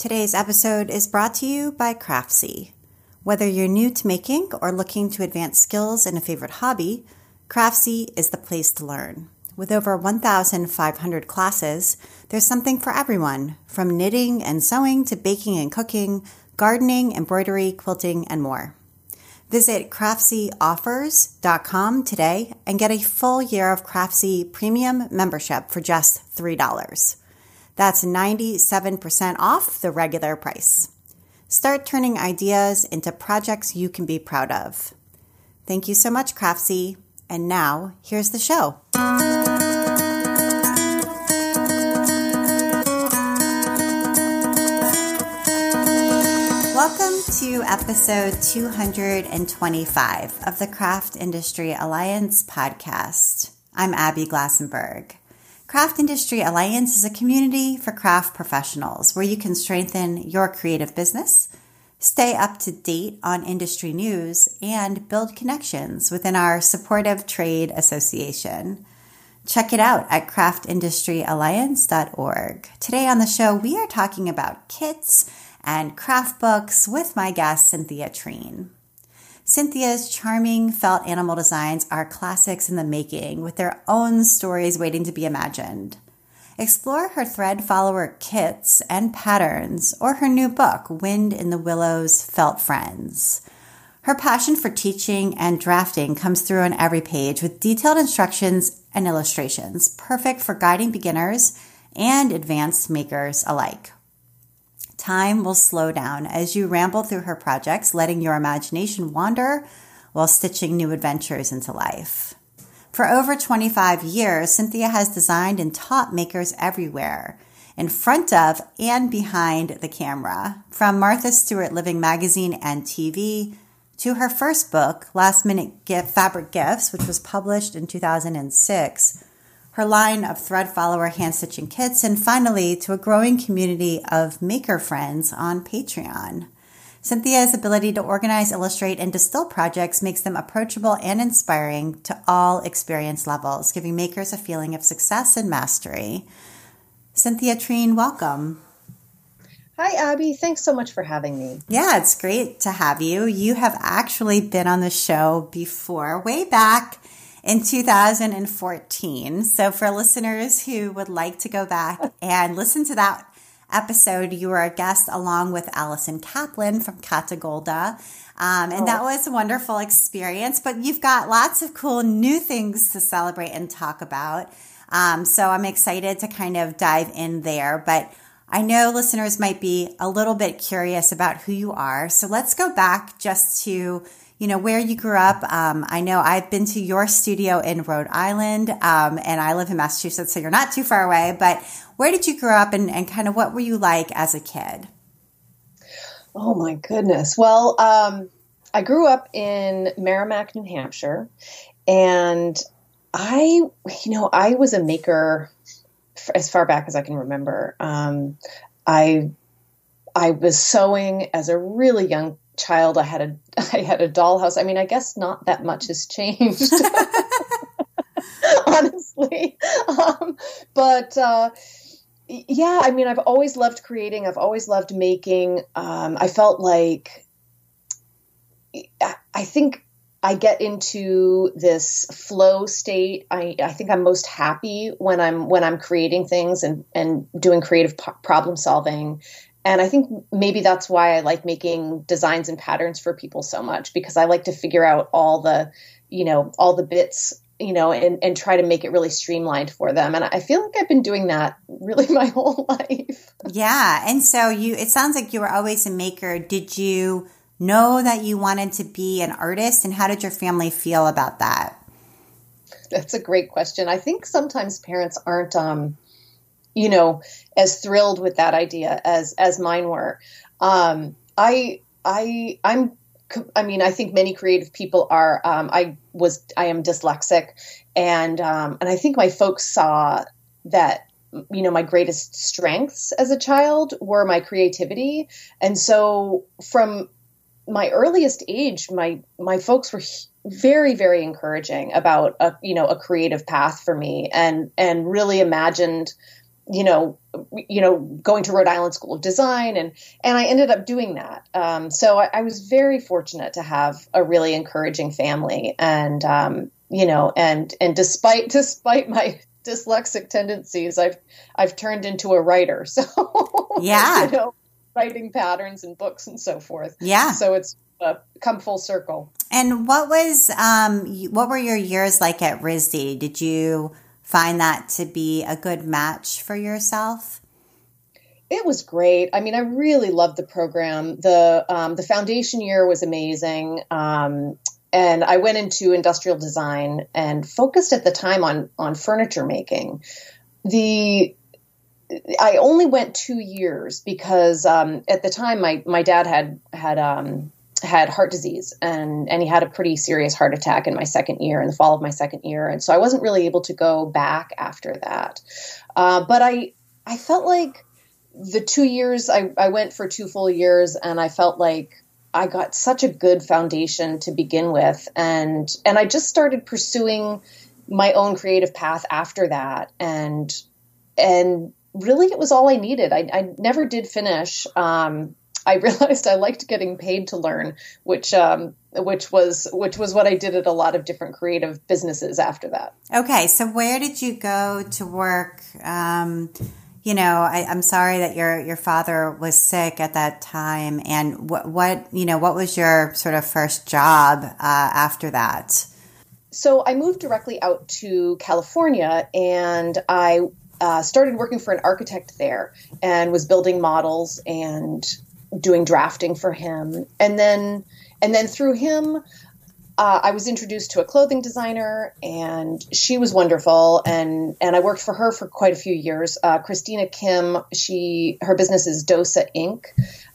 Today's episode is brought to you by Craftsy. Whether you're new to making or looking to advance skills in a favorite hobby, Craftsy is the place to learn. With over 1,500 classes, there's something for everyone, from knitting and sewing to baking and cooking, gardening, embroidery, quilting, and more. Visit craftsyoffers.com today and get a full year of Craftsy premium membership for just $3. That's 97% off the regular price. Start turning ideas into projects you can be proud of. Thank you so much, Craftsy. And now, here's the show. Welcome to episode 225 of the Craft Industry Alliance podcast. I'm Abby Glassenberg. Craft Industry Alliance is a community for craft professionals where you can strengthen your creative business, stay up to date on industry news, and build connections within our supportive trade association. Check it out at craftindustryalliance.org. Today on the show, we are talking about kits and craft books with my guest, Cynthia Treen. Cynthia's charming felt animal designs are classics in the making, with their own stories waiting to be imagined. Explore her thread follower kits and patterns, or her new book, Wind in the Willows Felt Friends. Her passion for teaching and drafting comes through on every page with detailed instructions and illustrations, perfect for guiding beginners and advanced makers alike. Time will slow down as you ramble through her projects, letting your imagination wander while stitching new adventures into life. For over 25 years, Cynthia has designed and taught makers everywhere, in front of and behind the camera, from Martha Stewart Living Magazine and TV to her first book, Last Minute Gift Fabric Gifts, which was published in 2006 her line of thread follower hand stitching kits, and finally to a growing community of maker friends on Patreon. Cynthia's ability to organize, illustrate, and distill projects makes them approachable and inspiring to all experience levels, giving makers a feeling of success and mastery. Cynthia Treen, welcome. Hi, Abby. Thanks so much for having me. Yeah, it's great to have you. You have actually been on the show before, way back in 2014. So, for listeners who would like to go back and listen to that episode, you were a guest along with Allison Kaplan from Katagolda. Um, and oh. that was a wonderful experience. But you've got lots of cool new things to celebrate and talk about. Um, so I'm excited to kind of dive in there. But I know listeners might be a little bit curious about who you are. So let's go back just to you know, where you grew up. Um, I know I've been to your studio in Rhode Island, um, and I live in Massachusetts, so you're not too far away. But where did you grow up, and, and kind of what were you like as a kid? Oh my goodness. Well, um, I grew up in Merrimack, New Hampshire, and I, you know, I was a maker as far back as I can remember. Um, I I was sewing as a really young child i had a i had a dollhouse. I mean i guess not that much has changed. Honestly. Um, but uh, yeah i mean i've always loved creating. I've always loved making. Um, i felt like i think I get into this flow state. I, I think I'm most happy when I'm when I'm creating things and and doing creative problem solving and I think maybe that's why I like making designs and patterns for people so much because I like to figure out all the, you know, all the bits, you know, and, and try to make it really streamlined for them. And I feel like I've been doing that really my whole life. Yeah. And so you, it sounds like you were always a maker. Did you know that you wanted to be an artist? And how did your family feel about that? That's a great question. I think sometimes parents aren't, um, you know, as thrilled with that idea as as mine were. Um, I I I'm I mean, I think many creative people are. Um, I was, I am dyslexic, and um, and I think my folks saw that you know my greatest strengths as a child were my creativity, and so from my earliest age, my my folks were very very encouraging about a you know a creative path for me, and and really imagined you know, you know, going to Rhode Island School of Design, and and I ended up doing that. Um, so I, I, was very fortunate to have a really encouraging family, and um, you know, and and despite despite my dyslexic tendencies, I've I've turned into a writer. So yeah, you know, writing patterns and books and so forth. Yeah. So it's uh, come full circle. And what was um what were your years like at RISD? Did you find that to be a good match for yourself? It was great. I mean, I really loved the program. the um, The foundation year was amazing, um, and I went into industrial design and focused at the time on on furniture making. The I only went two years because um, at the time my my dad had had um, had heart disease and and he had a pretty serious heart attack in my second year in the fall of my second year. And so I wasn't really able to go back after that. Uh, but I I felt like the two years I, I went for two full years and I felt like I got such a good foundation to begin with. And and I just started pursuing my own creative path after that. And and really it was all I needed. I, I never did finish um, I realized I liked getting paid to learn, which um, which was which was what I did at a lot of different creative businesses after that. Okay, so where did you go to work? Um, you know, I, am sorry that your your father was sick at that time, and what what you know what was your sort of first job uh, after that? So I moved directly out to California, and I uh, started working for an architect there, and was building models and doing drafting for him, and then and then through him, uh, I was introduced to a clothing designer, and she was wonderful, and and I worked for her for quite a few years. Uh, Christina Kim, she her business is Dosa Inc.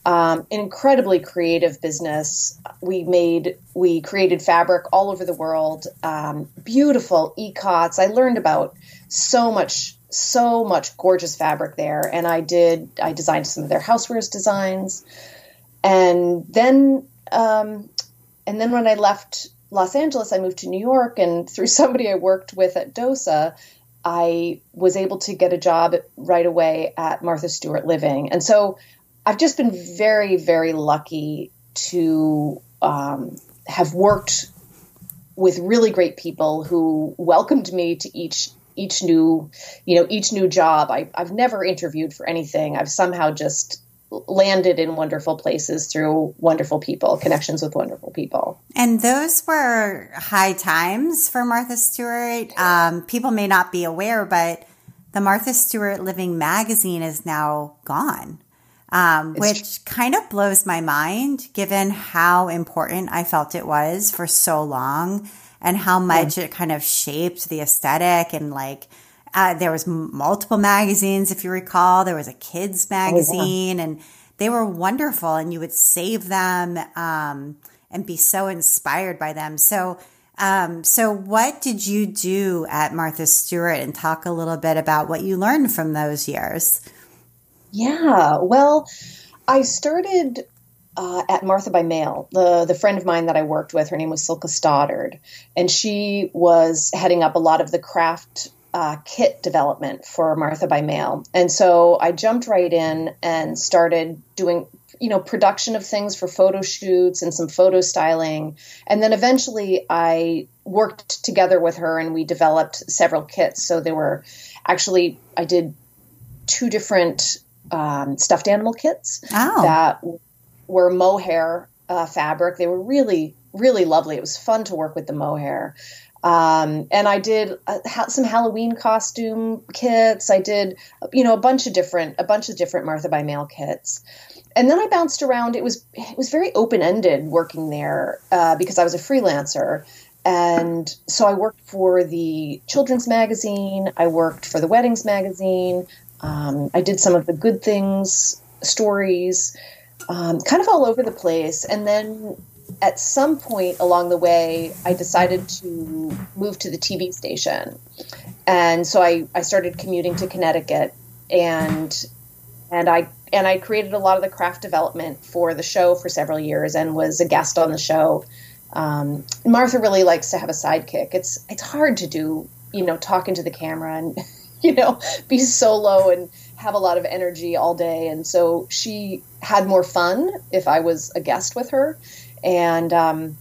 Um, an incredibly creative business. We made we created fabric all over the world, um, beautiful ikat. I learned about so much so much gorgeous fabric there. And I did, I designed some of their housewares designs. And then, um, and then when I left Los Angeles, I moved to New York. And through somebody I worked with at DOSA, I was able to get a job right away at Martha Stewart Living. And so I've just been very, very lucky to um, have worked with really great people who welcomed me to each each new, you know, each new job. I, I've never interviewed for anything. I've somehow just landed in wonderful places through wonderful people, connections with wonderful people. And those were high times for Martha Stewart. Um, people may not be aware, but the Martha Stewart Living magazine is now gone, um, which kind of blows my mind given how important I felt it was for so long and how much yeah. it kind of shaped the aesthetic. And like uh, there was multiple magazines if you recall. There was a kids magazine oh, yeah. and they were wonderful and you would save them um, and be so inspired by them. So um, so what did you do at martha stewart? And talk a little bit about what you learned from those years. Yeah. Well i started uh, at Martha by Mail, the the friend of mine that I worked with, her name was Silke Stoddard, and she was heading up a lot of the craft uh, kit development for Martha by Mail. And so I jumped right in and started doing, you know, production of things for photo shoots and some photo styling. And then eventually I worked together with her and we developed several kits. So there were actually, I did two different um, stuffed animal kits oh. that were mohair uh, fabric. They were really, really lovely. It was fun to work with the mohair. Um, and I did uh, some Halloween costume kits. I did, you know, a bunch of different, a bunch of different Martha by Mail kits. And then I bounced around. It was, it was very open ended working there uh, because I was a freelancer. And so I worked for the children's magazine. I worked for the weddings magazine. Um, I did some of the good things stories um, kind of all over the place. And then at some point along the way, I decided to move to the TV station. And so I, I started commuting to Connecticut and and I and I created a lot of the craft development for the show for several years and was a guest on the show. Um, Martha really likes to have a sidekick. It's it's hard to do, you know, talking to the camera and you know, be solo and have a lot of energy all day. And so she had more fun if I was a guest with her. And, um,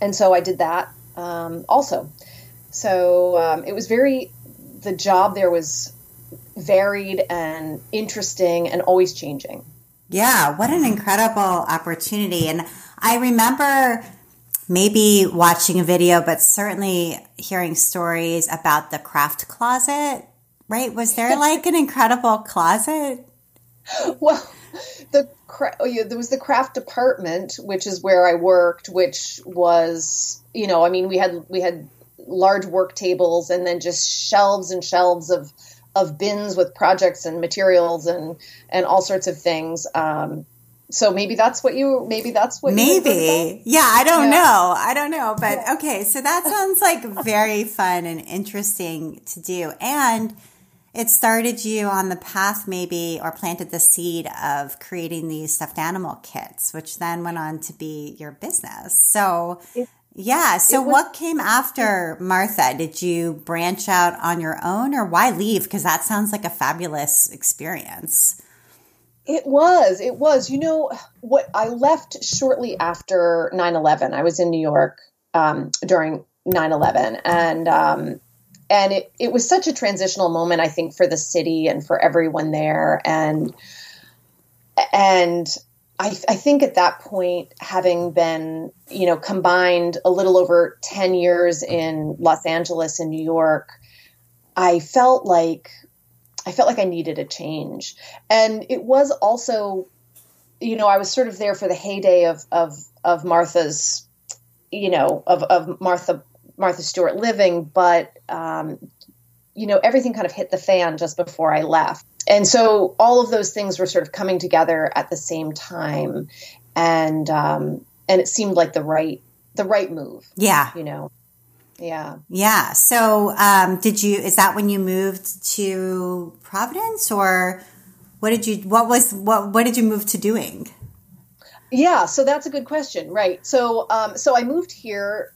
and so I did that um, also. So um, it was very, the job there was varied and interesting and always changing. Yeah, what an incredible opportunity. And I remember maybe watching a video, but certainly hearing stories about the craft closet, right? Was there like an incredible closet? Well, the oh, there was the craft department, which is where I worked, which was, you know, I mean, we had we had large work tables and then just shelves and shelves of of bins with projects and materials and and all sorts of things. Um, so maybe that's what you maybe that's what maybe yeah i don't yeah. know i don't know but okay so that sounds like very fun and interesting to do and it started you on the path maybe or planted the seed of creating these stuffed animal kits which then went on to be your business so it, yeah so was, what came after martha did you branch out on your own or why leave because that sounds like a fabulous experience it was. It was. You know, what I left shortly after 9 11. I was in New York um, during 9 11. And, um, and it, it was such a transitional moment, I think, for the city and for everyone there. And, and I, I think at that point, having been, you know, combined a little over 10 years in Los Angeles and New York, I felt like I felt like I needed a change. And it was also, you know, I was sort of there for the heyday of of of Martha's, you know, of of Martha Martha Stewart living, but um, you know, everything kind of hit the fan just before I left. And so all of those things were sort of coming together at the same time. And um, and it seemed like the right the right move. Yeah. You know. Yeah. Yeah. So, um, did you, is that when you moved to Providence or what did you, what was, what, what did you move to doing? Yeah. So that's a good question. Right. So, um, so I moved here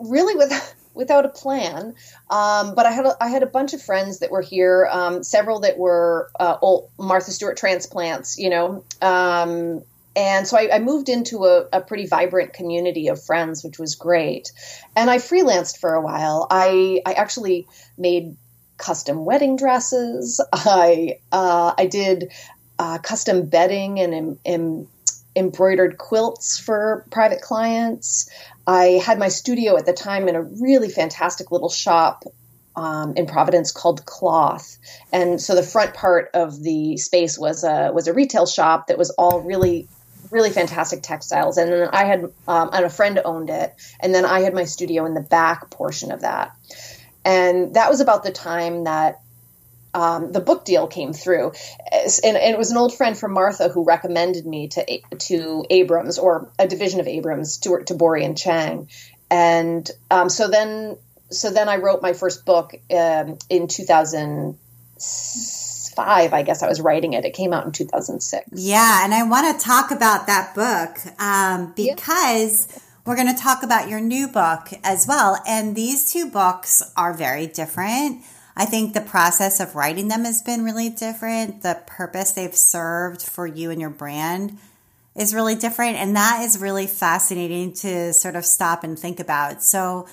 really with, without a plan. Um, but I had a, I had a bunch of friends that were here, um, several that were uh, old Martha Stewart transplants, you know, um, and so I, I moved into a, a, pretty vibrant community of friends, which was great. And I freelanced for a while. I I actually made custom wedding dresses. I uh, I did uh, custom bedding and em, embroidered quilts for private clients. I had my studio at the time in a really fantastic little shop um, in Providence called Cloth, and so the front part of the space was a was a retail shop that was all really really fantastic textiles. And then I had, um, and a friend owned it. And then I had my studio in the back portion of that. And that was about the time that um, the book deal came through, and, and, it was an old friend from Martha who recommended me to to Abrams or a division of Abrams to to Tabori and Chang, and um, so then so then I wrote my first book um, in 2005. I guess I was writing it. It came out in 2006. Yeah. And I want to talk about that book um, because yeah. we're going to talk about your new book as well. And these two books are very different. I think the process of writing them has been really different. The purpose they've served for you and your brand is really different. And that is really fascinating to sort of stop and think about. So,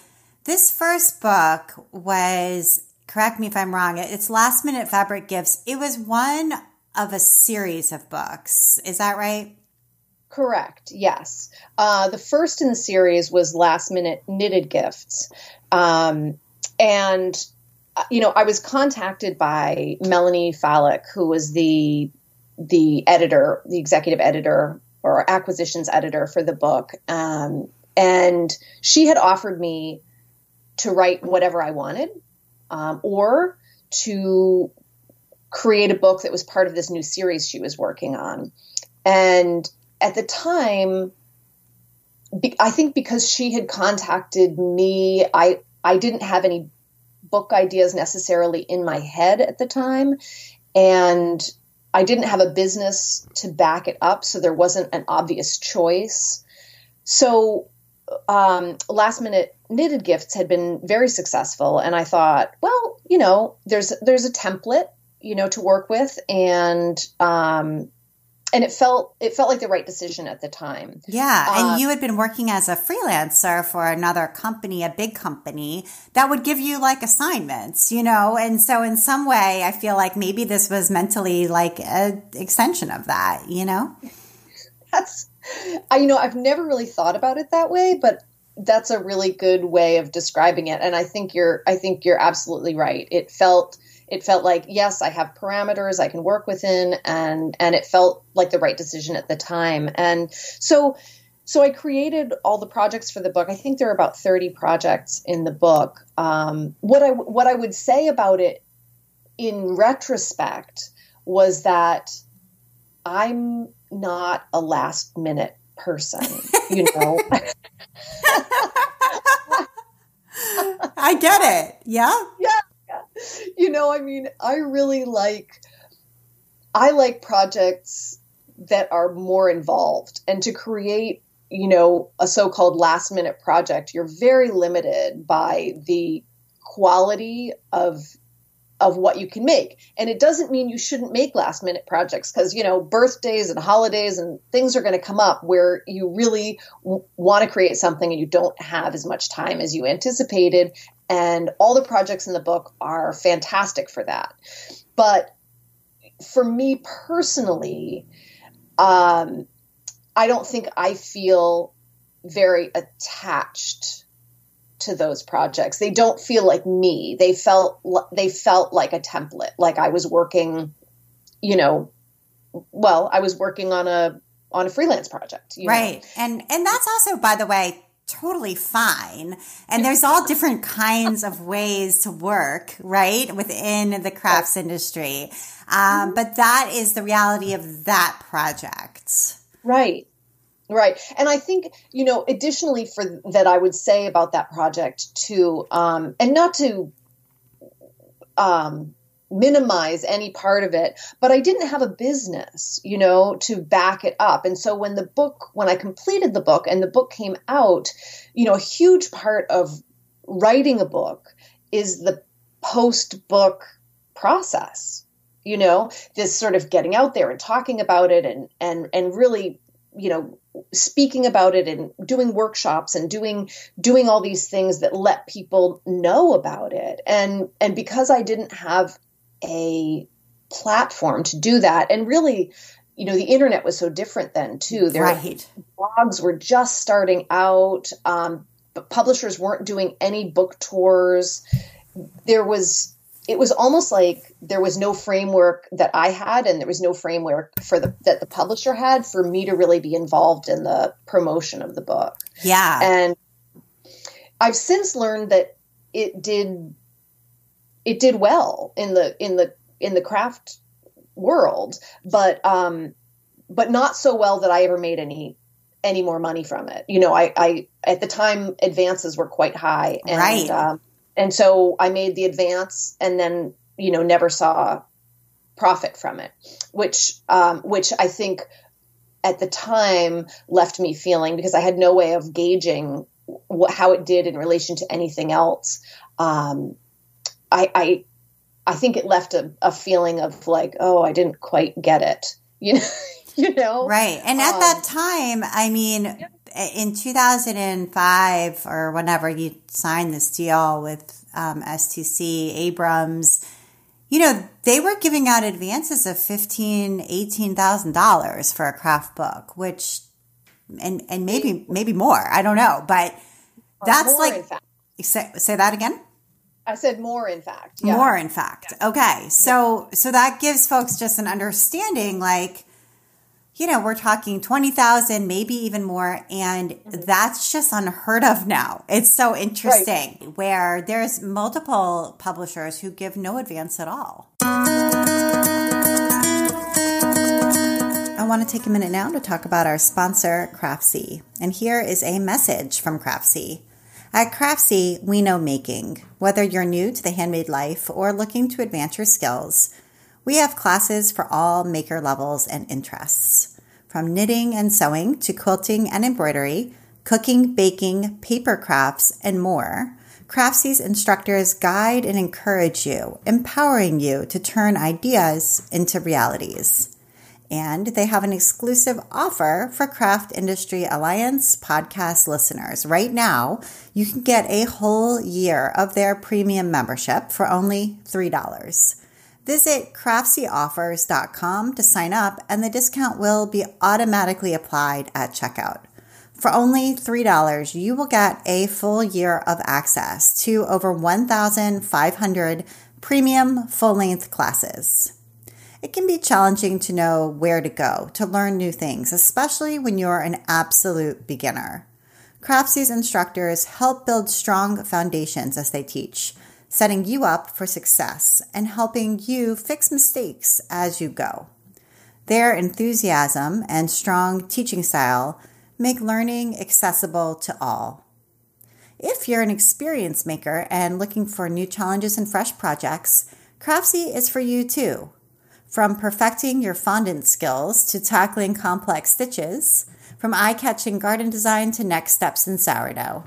this first book was correct me if I'm wrong, it's Last Minute Fabric Gifts. It was one of a series of books. Is that right? Correct. Yes. Uh, the first in the series was Last Minute Knitted Gifts. Um, and, you know, I was contacted by Melanie Falick, who was the the editor, the executive editor or acquisitions editor for the book. Um, and she had offered me to write whatever I wanted um, or to create a book that was part of this new series she was working on. And at the time, I think because she had contacted me, I I didn't have any book ideas necessarily in my head at the time, and I didn't have a business to back it up, so there wasn't an obvious choice. So um, last minute knitted gifts had been very successful, and I thought, well, you know, there's there's a template, you know, to work with, and um, and it felt it felt like the right decision at the time. Yeah, and uh, you had been working as a freelancer for another company, a big company that would give you like assignments, you know. And so in some way, I feel like maybe this was mentally like an extension of that, you know. That's I you know, I've never really thought about it that way, but that's a really good way of describing it and I think you're I think you're absolutely right. It felt it felt like yes i have parameters i can work within and and it felt like the right decision at the time and so so i created all the projects for the book i think there are about 30 projects in the book um, what i what i would say about it in retrospect was that i'm not a last minute person you know I get it. Yeah. Yeah you know, I mean, I really like I like projects that are more involved. And to create you know a so-called last minute project you're very limited by the quality of of what you can make. And it doesn't mean you shouldn't make last minute projects because you know birthdays and holidays and things are going to come up where you really w- want to create something and you don't have as much time as you anticipated and all the projects in the book are fantastic for that. But for me personally, um, I don't think I feel very attached to those projects. They don't feel like me. They felt they felt like a template, like I was working, you know, well, I was working on a on a freelance project. right. Know? And and that's also by the way totally fine. And there's all different kinds of ways to work, right, within the crafts industry. Um, but that is the reality of that project. Right. Right. And I think, you know, additionally for that I would say about that project too, um, and not to um, minimize any part of it but i didn't have a business you know to back it up. And so when the book when i completed the book and the book came out you know a huge part of writing a book is the post book process you know this sort of getting out there and talking about it and and and really you know speaking about it and doing workshops and doing doing all these things that let people know about it. And and because i didn't have a platform to do that. And really, you know, the internet was so different then too. Their right. blogs were just starting out. Um, but publishers weren't doing any book tours. There was it was almost like there was no framework that I had, and there was no framework for the that the publisher had for me to really be involved in the promotion of the book. Yeah, and I've since learned that it did it did well in the in the in the craft world, but um, but not so well that I ever made any any more money from it. You know, I, I at the time advances were quite high, and, right? Um, and so I made the advance, and then you know never saw profit from it, which um, which I think at the time left me feeling because I had no way of gauging what, how it did in relation to anything else. Um, I, I, I think it left a, a feeling of like, oh, I didn't quite get it. You know, you know, right? And at um, that time, I mean, yeah. in 2005 or whenever you signed this deal with um, STC Abrams, you know, they were giving out advances of fifteen, eighteen thousand dollars for a craft book, which, and and maybe maybe more. I don't know, but that's like say, say that again. I said more, in fact. Yeah. More, in fact. Yeah. Okay, so so that gives folks just an understanding, like, you know, we're talking twenty thousand, maybe even more, and mm-hmm. that's just unheard of now. It's so interesting right. where there's multiple publishers who give no advance at all. I want to take a minute now to talk about our sponsor, Craftsy. And here is a message from Craftsy. At Craftsy, we know making. Whether you're new to the handmade life or looking to advance your skills, we have classes for all maker levels and interests. From knitting and sewing to quilting and embroidery, cooking, baking, paper crafts, and more. Craftsy's instructors guide and encourage you, empowering you to turn ideas into realities. And they have an exclusive offer for Craft Industry Alliance podcast listeners. Right now, you can get a whole year of their premium membership for only $3. Visit craftsyoffers.com to sign up, and the discount will be automatically applied at checkout. For only $3, you will get a full year of access to over 1,500 premium full length classes. It can be challenging to know where to go to learn new things, especially when you're an absolute beginner. Craftsy's instructors help build strong foundations as they teach, setting you up for success and helping you fix mistakes as you go. Their enthusiasm and strong teaching style make learning accessible to all. If you're an experience maker and looking for new challenges and fresh projects, Craftsy is for you too. From perfecting your fondant skills to tackling complex stitches, from eye catching garden design to next steps in sourdough.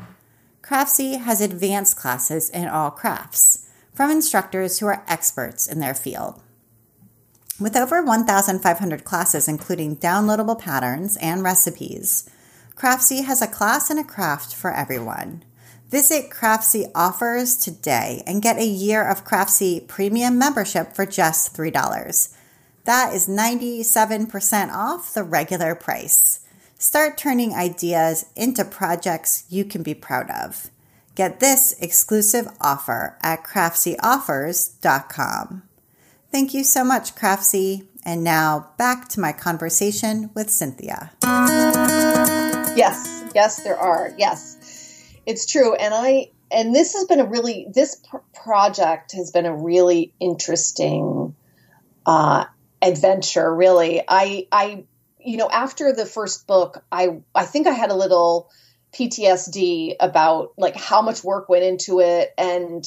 Craftsy has advanced classes in all crafts from instructors who are experts in their field. With over 1,500 classes, including downloadable patterns and recipes, Craftsy has a class and a craft for everyone. Visit Craftsy offers today and get a year of Craftsy premium membership for just $3. That is 97% off the regular price. Start turning ideas into projects you can be proud of. Get this exclusive offer at craftsyoffers.com. Thank you so much, Craftsy. And now back to my conversation with Cynthia. Yes, yes, there are. Yes, it's true. And I, and this has been a really, this pr- project has been a really interesting uh, adventure. Really, I, I, you know, after the first book, I, I think I had a little PTSD about like how much work went into it and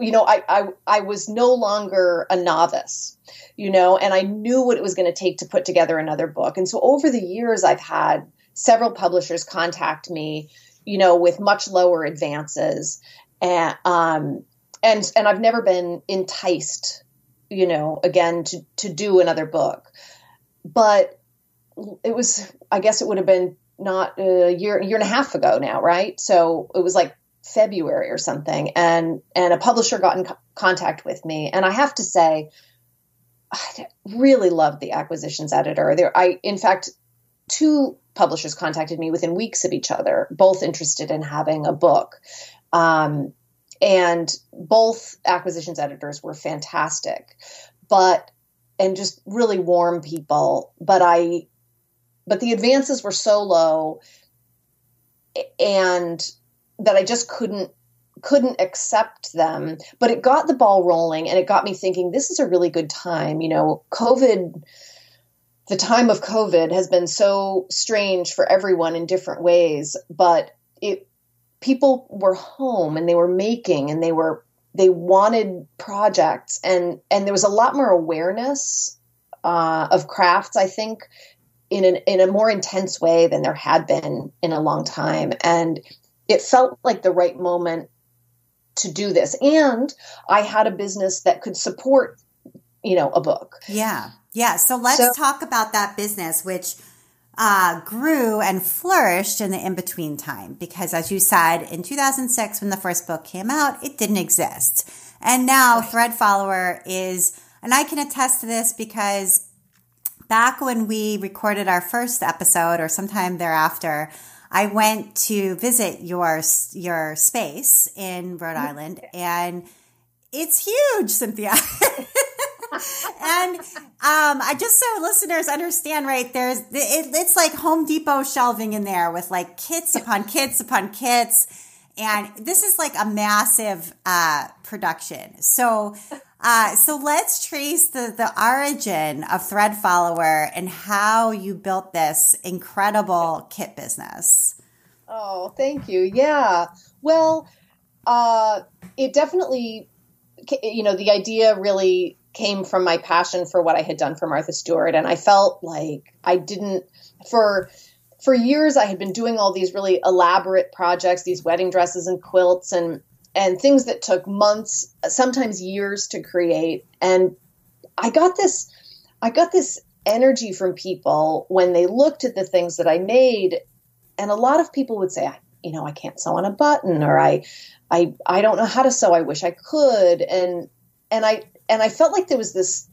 you know, I, I, I was no longer a novice, you know, and I knew what it was going to take to put together another book. And so over the years, I've had several publishers contact me, you know, with much lower advances, and um, and and I've never been enticed, you know, again to to do another book, but it was, I guess, it would have been not a year year and a half ago now, right? So it was like February or something, and and a publisher got in co- contact with me, and I have to say, I really loved the acquisitions editor. There, I in fact, two publishers contacted me within weeks of each other, both interested in having a book. Um, and both acquisitions editors were fantastic, but and just really warm people. But I, but the advances were so low, and that I just couldn't couldn't accept them. But it got the ball rolling, and it got me thinking. This is a really good time. You know, COVID the time of COVID has been so strange for everyone in different ways, but it people were home and they were making and they were they wanted projects and and there was a lot more awareness uh, of crafts i think in an in a more intense way than there had been in a long time. And it felt like the right moment to do this. And i had a business that could support you know a book. Yeah. Yeah. So let's so, talk about that business, which uh, grew and flourished in the in between time. Because as you said, in 2006, when the first book came out, it didn't exist. And now Thread Follower is, and I can attest to this because back when we recorded our first episode or sometime thereafter, I went to visit your your space in Rhode Island and it's huge, Cynthia. and um, I just so listeners understand, right? There's it, it's like Home Depot shelving in there with like kits upon kits upon kits, and this is like a massive uh, production. So. Uh, so let's trace the, the origin of Thread Follower and how you built this incredible kit business. Oh, thank you. Yeah. Well, uh, it definitely, you know, the idea really came from my passion for what I had done for Martha Stewart. And I felt like I didn't, for for years I had been doing all these really elaborate projects, these wedding dresses and quilts and and things that took months, sometimes years to create. And I got this I got this energy from people when they looked at the things that I made and a lot of people would say, I, you know, I can't sew on a button or I I I don't know how to sew. I wish I could. And and I and I felt like there was this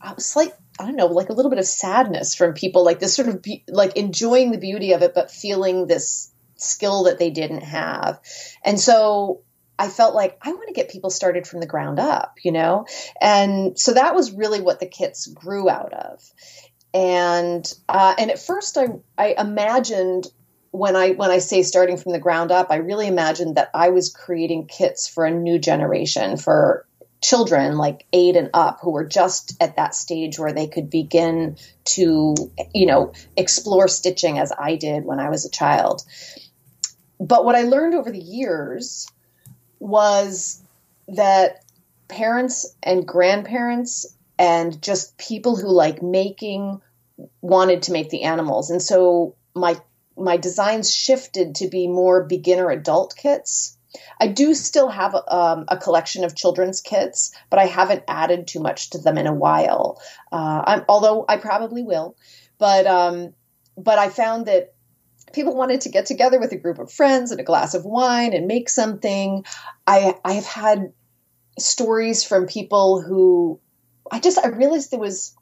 I was like I don't know, like a little bit of sadness from people, like this sort of be, like enjoying the beauty of it, but feeling this skill that they didn't have. And so I felt like I want to get people started from the ground up, you know? And so that was really what the kits grew out of. And uh, and at first I I imagined when I when I say starting from the ground up, I really imagined that I was creating kits for a new generation for children like eight and up who were just at that stage where they could begin to you know explore stitching as i did when i was a child. But what i learned over the years was that parents and grandparents and just people who like making wanted to make the animals. And so my my designs shifted to be more beginner adult kits I do still have um, a collection of children's kits, but I haven't added too much to them in a while. Uh, although I probably will, but um, but I found that people wanted to get together with a group of friends and a glass of wine and make something. I I have had stories from people who I just I realized there was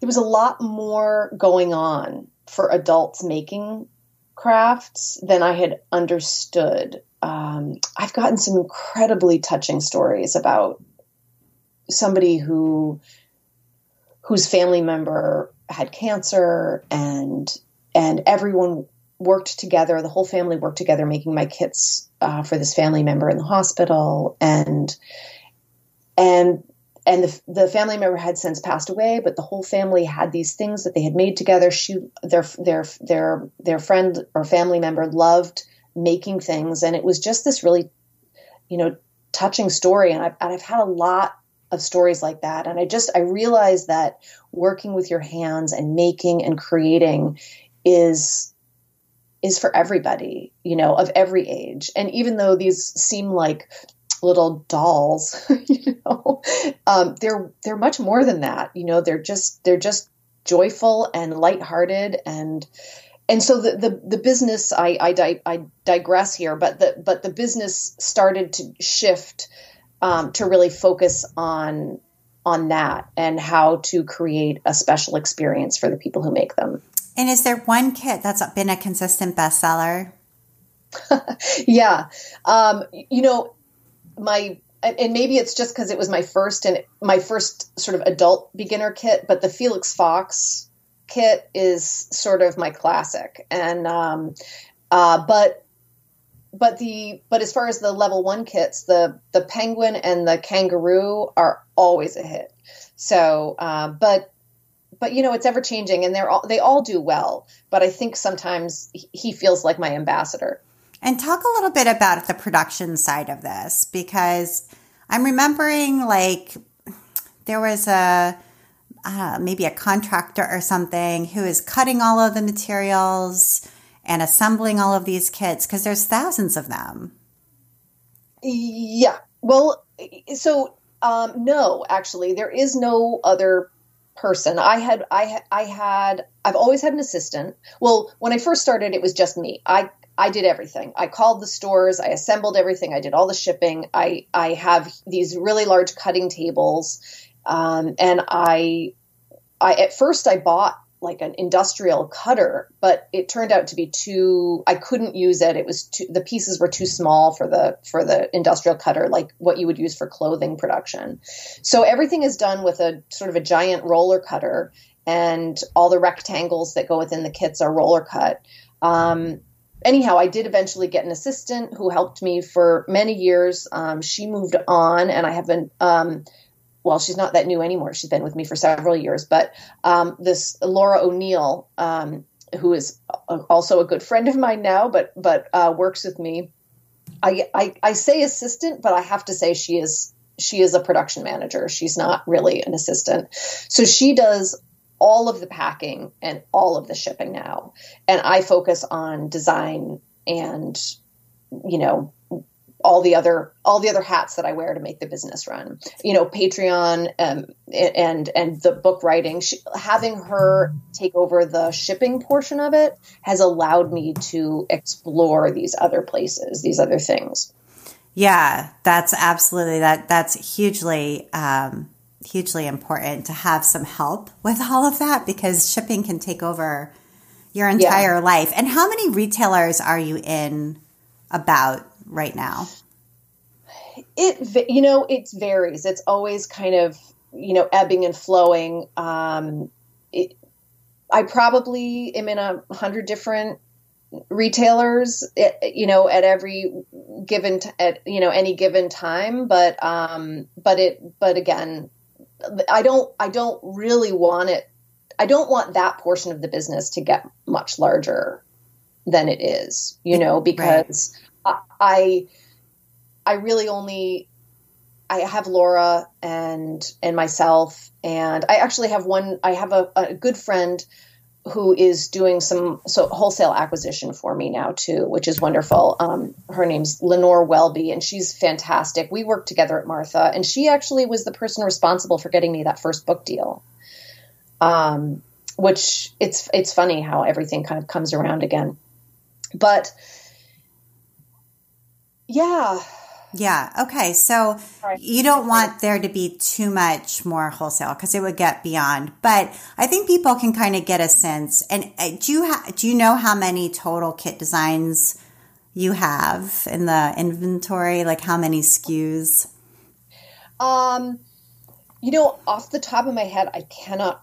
there was a lot more going on for adults making crafts than I had understood. Um, I've gotten some incredibly touching stories about somebody who whose family member had cancer and and everyone worked together the whole family worked together making my kits uh, for this family member in the hospital and and and the, the family member had since passed away, but the whole family had these things that they had made together. She, their, their, their, their friend or family member loved making things, and it was just this really, you know, touching story. And I've, and I've had a lot of stories like that, and I just I realized that working with your hands and making and creating is is for everybody, you know, of every age. And even though these seem like little dolls, you know, um, they're they're much more than that. You know, they're just they're just joyful and lighthearted and and so the the, the business I, I, di- I digress here, but the but the business started to shift um, to really focus on on that and how to create a special experience for the people who make them. And is there one kit that's been a consistent bestseller? yeah, um, you know, my and maybe it's just because it was my first and my first sort of adult beginner kit, but the Felix Fox kit is sort of my classic. And um, uh, but but the but as far as the level one kits, the the penguin and the kangaroo are always a hit. So, uh, but but you know it's ever changing, and they're all they all do well. But I think sometimes he feels like my ambassador. And talk a little bit about the production side of this because I'm remembering like there was a uh, maybe a contractor or something who is cutting all of the materials and assembling all of these kits because there's thousands of them. Yeah. Well, so um, no, actually, there is no other person. I had, I, I had, I've always had an assistant. Well, when I first started, it was just me. I, I did everything. I called the stores, I assembled everything, I did all the shipping. I I have these really large cutting tables, um, and I I at first I bought like an industrial cutter, but it turned out to be too. I couldn't use it. It was too. The pieces were too small for the for the industrial cutter, like what you would use for clothing production. So everything is done with a sort of a giant roller cutter, and all the rectangles that go within the kits are roller cut. Um, anyhow, I did eventually get an assistant who helped me for many years. Um, she moved on, and I have been. Um, well, she's not that new anymore. She's been with me for several years. But um, this Laura O'Neill, um, who is also a good friend of mine now, but but uh, works with me. I, I I say assistant, but I have to say she is she is a production manager. She's not really an assistant. So she does all of the packing and all of the shipping now. And I focus on design and, you know, all the other all the other hats that I wear to make the business run. You know, Patreon um, and and the book writing. She, having her take over the shipping portion of it has allowed me to explore these other places, these other things. Yeah, that's absolutely that. That's hugely um, hugely important to have some help with all of that because shipping can take over your entire yeah. life. And how many retailers are you in about right now? It you know it varies. It's always kind of you know ebbing and flowing. Um, it, I probably am in a hundred different retailers you know at every given t- at you know any given time but um but it but again i don't i don't really want it i don't want that portion of the business to get much larger than it is you know because right. I, I i really only I have Laura and and myself, and I actually have one. I have a, a good friend who is doing some so wholesale acquisition for me now too, which is wonderful. Um, her name's Lenore Welby, and she's fantastic. We worked together at Martha, and she actually was the person responsible for getting me that first book deal. Um, which it's it's funny how everything kind of comes around again, but yeah, yeah. Okay. So right. you don't want there to be too much more wholesale because it would get beyond. But I think people can kind of get a sense. And uh, do you ha- do you know how many total kit designs you have in the inventory? Like how many SKUs? Um, you know, off the top of my head, I cannot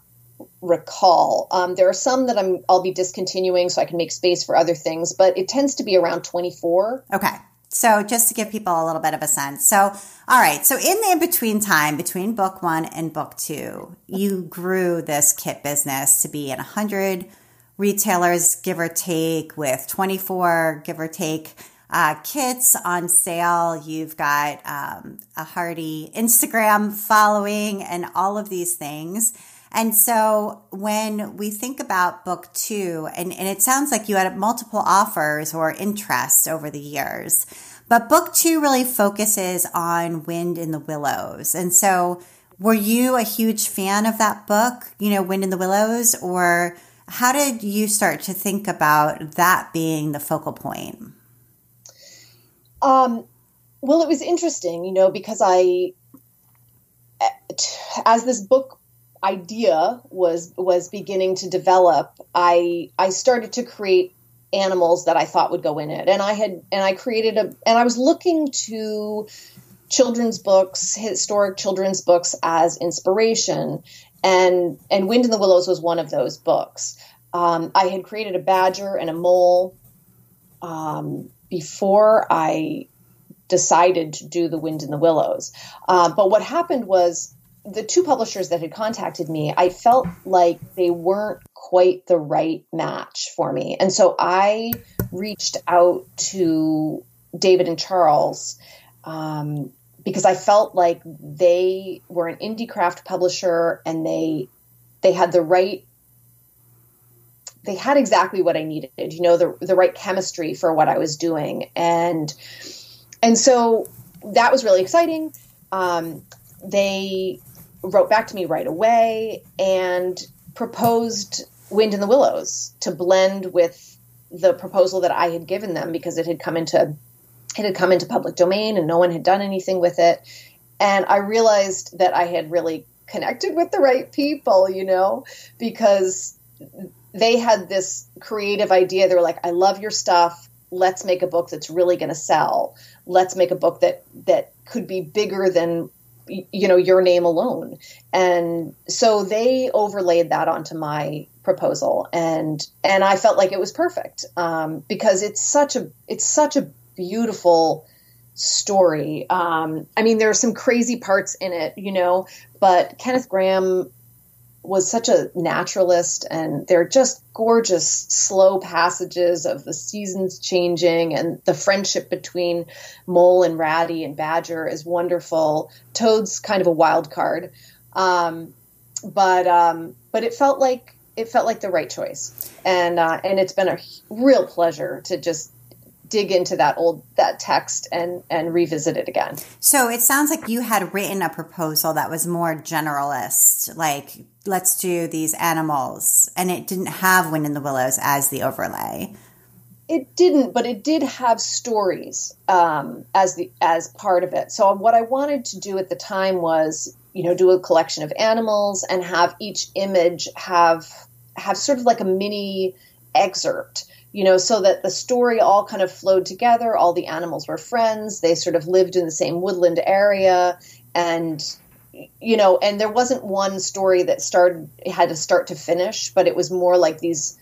recall. Um, there are some that I'm I'll be discontinuing so I can make space for other things, but it tends to be around 24. Okay. So just to give people a little bit of a sense. So, all right. So in the in between time between book one and book two, you grew this kit business to be in a hundred retailers, give or take, with 24, give or take, uh, kits on sale. You've got um, a hearty Instagram following and all of these things. And so when we think about book two, and, and it sounds like you had multiple offers or interests over the years, but book two really focuses on Wind in the Willows. And so were you a huge fan of that book, you know, Wind in the Willows, or how did you start to think about that being the focal point? Um, well, it was interesting, you know, because I, as this book idea was was beginning to develop, I I started to create animals that I thought would go in it, and I had and I created a and I was looking to children's books, historic children's books as inspiration, and and Wind in the Willows was one of those books. Um, I had created a badger and a mole um, before I decided to do the Wind in the Willows. Uh, but what happened was the two publishers that had contacted me, I felt like they weren't quite the right match for me. And so I reached out to David and Charles um, because I felt like they were an indie craft publisher and they they had the right they had exactly what I needed, you know, the the right chemistry for what I was doing. And and so that was really exciting. Um, they wrote back to me right away and proposed Wind in the Willows to blend with the proposal that I had given them because it had come into it had come into public domain and no one had done anything with it. And I realized that I had really connected with the right people, you know, because they had this creative idea. They were like, I love your stuff. Let's make a book that's really going to sell. Let's make a book that that could be bigger than you know your name alone and so they overlaid that onto my proposal. And and i felt like it was perfect um, because it's such a it's such a beautiful story. Um, i mean there are some crazy parts in it you know but kenneth Grahame was such a naturalist and they're just gorgeous slow passages of the seasons changing and the friendship between mole and ratty and badger is wonderful. Toad's kind of a wild card. Um, but um, but it felt like it felt like the right choice, and uh, and it's been a real pleasure to just dig into that old that text and and revisit it again. So it sounds like you had written a proposal that was more generalist, like let's do these animals, and it didn't have Wind in the Willows as the overlay. It didn't, but it did have stories um, as the as part of it. So what I wanted to do at the time was, you know, do a collection of animals and have each image have have sort of like a mini excerpt you know, so that the story all kind of flowed together. All the animals were friends. They sort of lived in the same woodland area. And, you know, and there wasn't one story that started, had to start to finish, but it was more like these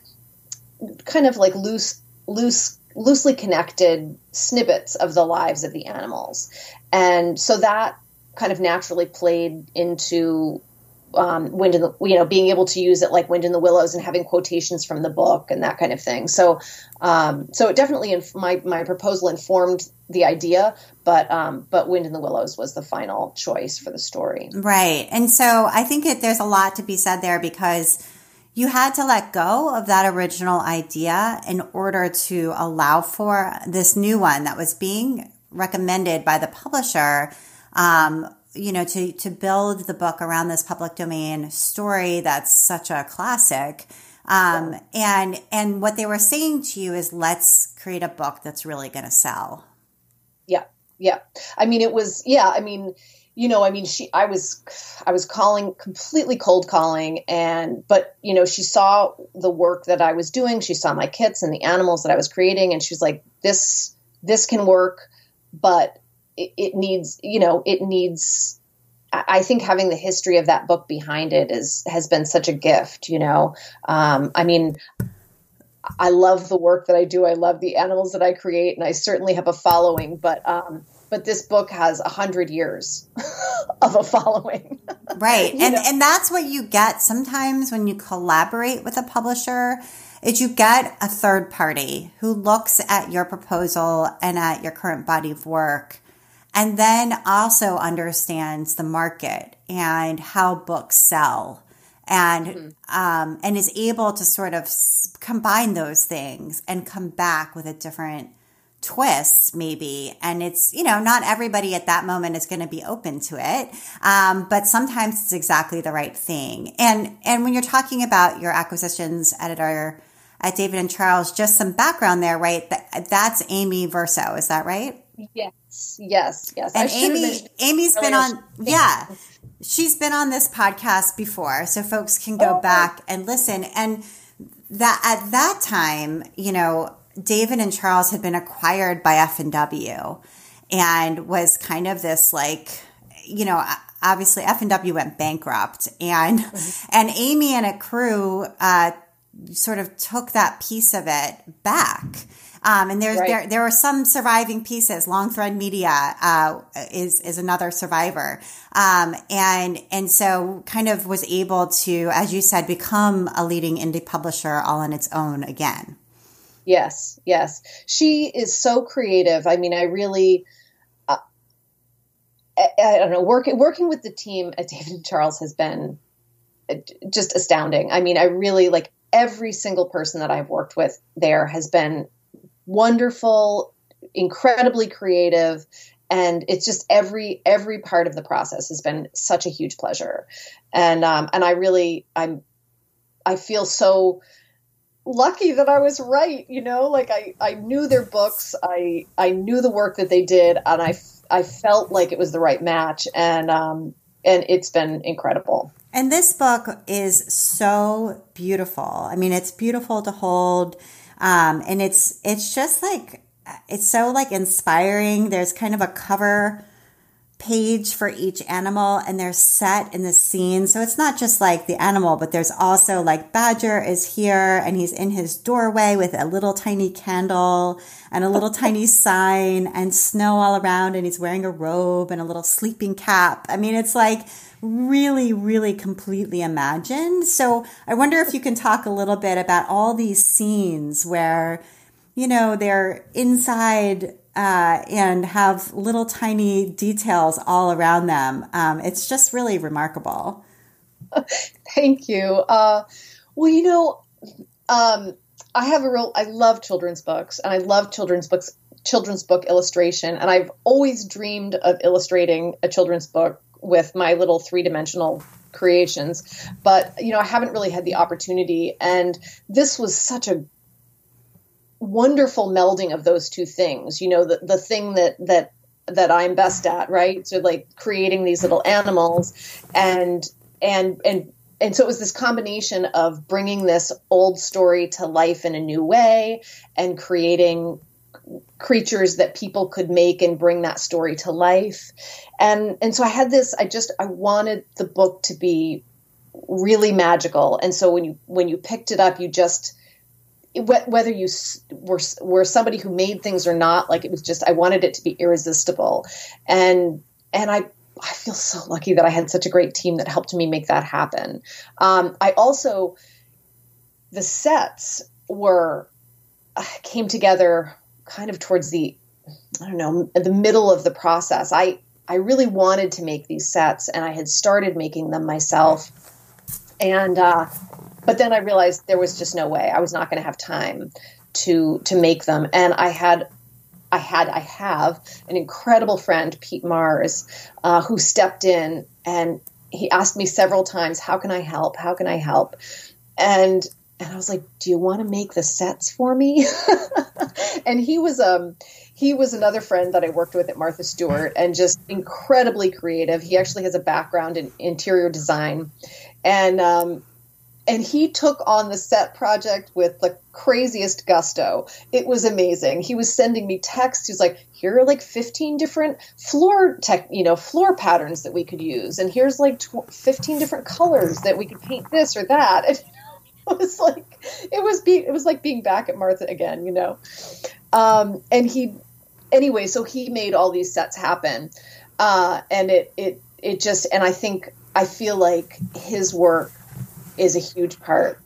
kind of like loose, loose, loosely connected snippets of the lives of the animals. And so that kind of naturally played into um, wind in the you know being able to use it like wind in the willows and having quotations from the book and that kind of thing. So um, so it definitely inf- my my proposal informed the idea but um, but wind in the willows was the final choice for the story. Right. And so i think it, there's a lot to be said there because you had to let go of that original idea in order to allow for this new one that was being recommended by the publisher um, you know, to, to build the book around this public domain story that's such a classic. Um, and, and what they were saying to you is let's create a book that's really going to sell. Yeah. Yeah. I mean, it was, yeah. I mean, you know, I mean, she, I was, I was calling completely cold calling and, but, you know, she saw the work that I was doing. She saw my kits and the animals that I was creating. And she was like, this, this can work, but it, it needs, you know, it needs I think having the history of that book behind it is has been such a gift. You know, um, I mean, I love the work that I do. I love the animals that I create, and I certainly have a following. But um, but this book has a hundred years of a following, right? and know? and that's what you get sometimes when you collaborate with a publisher. Is you get a third party who looks at your proposal and at your current body of work and then also understands the market and how books sell and mm-hmm. um, and is able to sort of combine those things and come back with a different twist maybe. And it's you know not everybody at that moment is going to be open to it um, but sometimes it's exactly the right thing. And and when you're talking about your acquisitions editor at david and charles just some background there right? That, that's Ame Verso is that right Yes, yes, yes. And Ame, Ame's been on, yeah, she's been on this podcast before, so folks can go oh, back and listen. And that at that time, you know, David and Charles had been acquired by F and W, and was kind of this like, you know, obviously F and W went bankrupt, and mm-hmm. and Ame and a crew uh, sort of took that piece of it back um, and there's right. there there are some surviving pieces. Long Thread Media uh, is is another survivor, um, and and so kind of was able to, as you said, become a leading indie publisher all on its own again. Yes, yes, she is so creative. I mean, I really. Uh, I, I don't know. Working working with the team at David and Charles has been uh, just astounding. I mean, I really like every single person that I've worked with there has been wonderful, incredibly creative, and it's just every every part of the process has been such a huge pleasure, and um, and I really I'm I feel so lucky that I was right. You know, like I I knew their books, I I knew the work that they did, and I I felt like it was the right match, and um and it's been incredible. And this book is so beautiful. I mean, it's beautiful to hold. Um, and it's, it's just like, it's so like inspiring. There's kind of a cover page for each animal and they're set in the scene. So it's not just like the animal, but there's also like Badger is here and he's in his doorway with a little tiny candle and a little tiny sign and snow all around and he's wearing a robe and a little sleeping cap. I mean, it's like, really, really completely imagined. So I wonder if you can talk a little bit about all these scenes where, you know, they're inside uh, and have little tiny details all around them. Um, it's just really remarkable. Thank you. Uh, well, you know, um, I have a real. I love children's books, and I love children's books, children's book illustration, and I've always dreamed of illustrating a children's book with my little three dimensional creations. But you know, I haven't really had the opportunity, and this was such a wonderful melding of those two things. You know, the the thing that that that I'm best at, right? So like creating these little animals and and and and so it was this combination of bringing this old story to life in a new way and creating creatures that people could make and bring that story to life and and so i had this i just i wanted the book to be really magical and so when you when you picked it up you just whether you were were somebody who made things or not like it was just i wanted it to be irresistible and and i I feel so lucky that I had such a great team that helped me make that happen. Um, I also, the sets were, uh, came together kind of towards the, I don't know, the middle of the process. I, I really wanted to make these sets and I had started making them myself. And, uh, but then I realized there was just no way I was not going to have time to, to make them. And I had I had, I have an incredible friend, Pete Mars, uh, who stepped in and he asked me several times, "How can I help? How can I help?" And and I was like, "Do you want to make the sets for me?" and he was um he was another friend that I worked with at Martha Stewart and just incredibly creative. He actually has a background in interior design, and um, and he took on the set project with the craziest gusto. It was amazing. He was sending me texts. He's like, "Here are like 15 different floor tech, you know, floor patterns that we could use, and here's like tw- 15 different colors that we could paint this or that." And it was like it was be- it was like being back at Martha again, you know. Um, and he, anyway, so he made all these sets happen, uh, and it it it just and I think I feel like his work is a huge part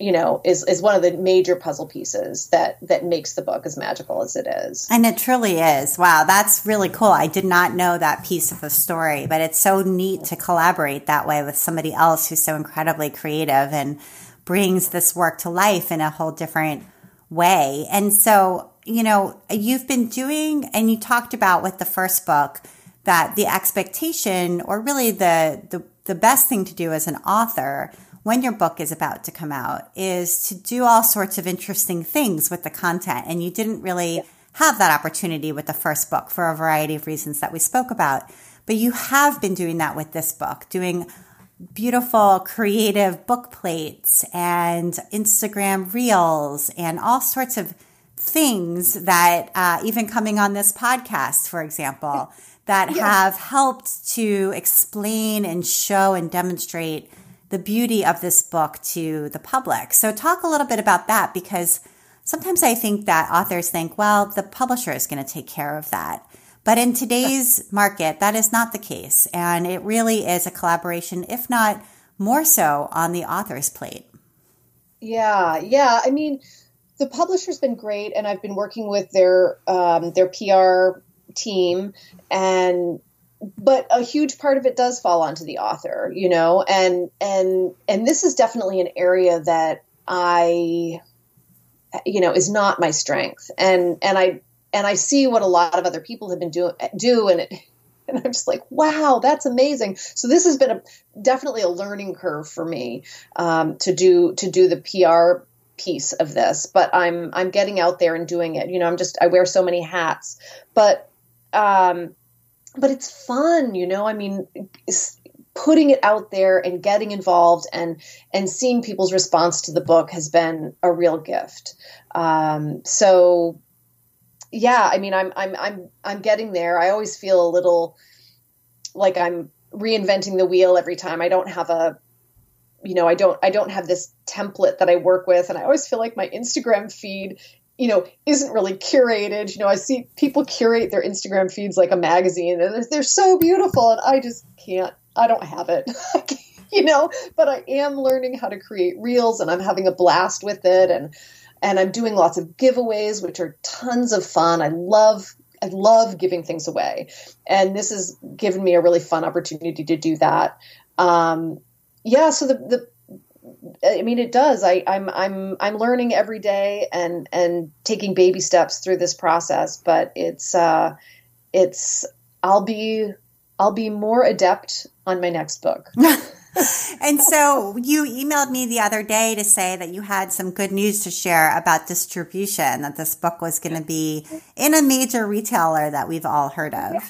you know is is one of the major puzzle pieces that that makes the book as magical as it is. And it truly is. Wow that's really cool. I did not know that piece of the story but it's so neat to collaborate that way with somebody else who's so incredibly creative and brings this work to life in a whole different way. And so you know you've been doing and you talked about with the first book that the expectation or really the the, the best thing to do as an author when your book is about to come out is to do all sorts of interesting things with the content. And you didn't really have that opportunity with the first book for a variety of reasons that we spoke about. But you have been doing that with this book, doing beautiful creative book plates and Instagram reels and all sorts of things that uh, even coming on this podcast, for example, that have helped to explain and show and demonstrate the beauty of this book to the public. So, talk a little bit about that because sometimes I think that authors think, well, the publisher is going to take care of that. But in today's market, that is not the case. And it really is a collaboration, if not more so, on the author's plate. Yeah, yeah. I mean, the publisher's been great, and I've been working with their um, their PR team, and but a huge part of it does fall onto the author, you know, and and and this is definitely an area that I you know is not my strength. And and I and I see what a lot of other people have been doing do and it and I'm just like, wow, that's amazing. So this has been a definitely a learning curve for me um, to do to do the PR piece of this. But I'm I'm getting out there and doing it. You know, I'm just I wear so many hats. But um, but it's fun, you know. I mean, putting it out there and getting involved and and seeing people's response to the book has been a real gift. Um, so, yeah, I mean, I'm I'm I'm I'm getting there. I always feel a little like I'm reinventing the wheel every time. I don't have a you know, I don't I don't have this template that I work with and I always feel like my Instagram feed you know, isn't really curated. You know, I see people curate their Instagram feeds like a magazine and they're, so beautiful and I just can't, I don't have it. you know, but I am learning how to create reels and I'm having a blast with it and and I'm doing lots of giveaways which are tons of fun. I love I love giving things away. And this has given me a really fun opportunity to do that. Um, yeah, so the the I mean, it does. I, I'm I'm I'm learning every day and and taking baby steps through this process. But it's uh, it's I'll be I'll be more adept on my next book. and so you emailed me the other day to say that you had some good news to share about distribution. That this book was going to be in a major retailer that we've all heard of.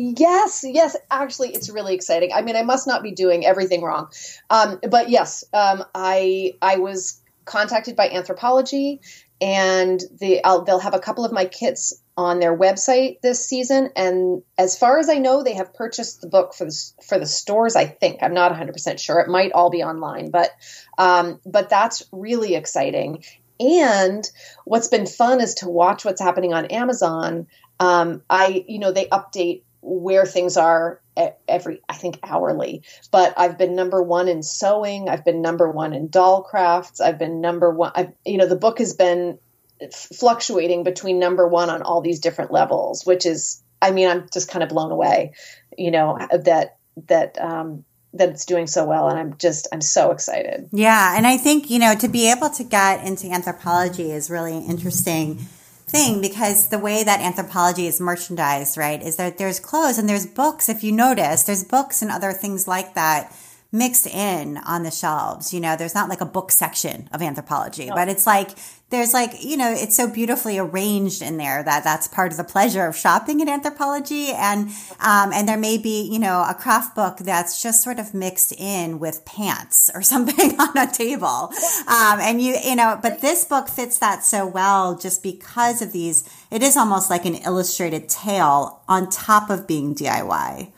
Yes, yes. Actually, it's really exciting. I mean, I must not be doing everything wrong, um, but yes, um, I I was contacted by Anthropologie, and they I'll, they'll have a couple of my kits on their website this season. And as far as I know, they have purchased the book for the for the stores. I think I'm not 100 percent sure. It might all be online, but um, but that's really exciting. And what's been fun is to watch what's happening on Amazon. Um, I, you know, they update where things are every i think hourly. But i've been number one in sewing. I've been number one in doll crafts. I've been number one I've, you know the book has been fluctuating between number one on all these different levels which is i mean i'm just kind of blown away you know that that um that it's doing so well. And i'm just i'm so excited. Yeah. And i think you know to be able to get into Anthropologie is really interesting thing because the way that Anthropologie is merchandised, right, is that there's clothes and there's books. If you notice, there's books and other things like that mixed in on the shelves. You know, there's not like a book section of Anthropologie, no. but it's like there's like you know it's so beautifully arranged in there that that's part of the pleasure of shopping at Anthropologie. and um, and there may be you know a craft book that's just sort of mixed in with pants or something on a table um, and you you know but this book fits that so well just because of these it is almost like an illustrated tale on top of being DIY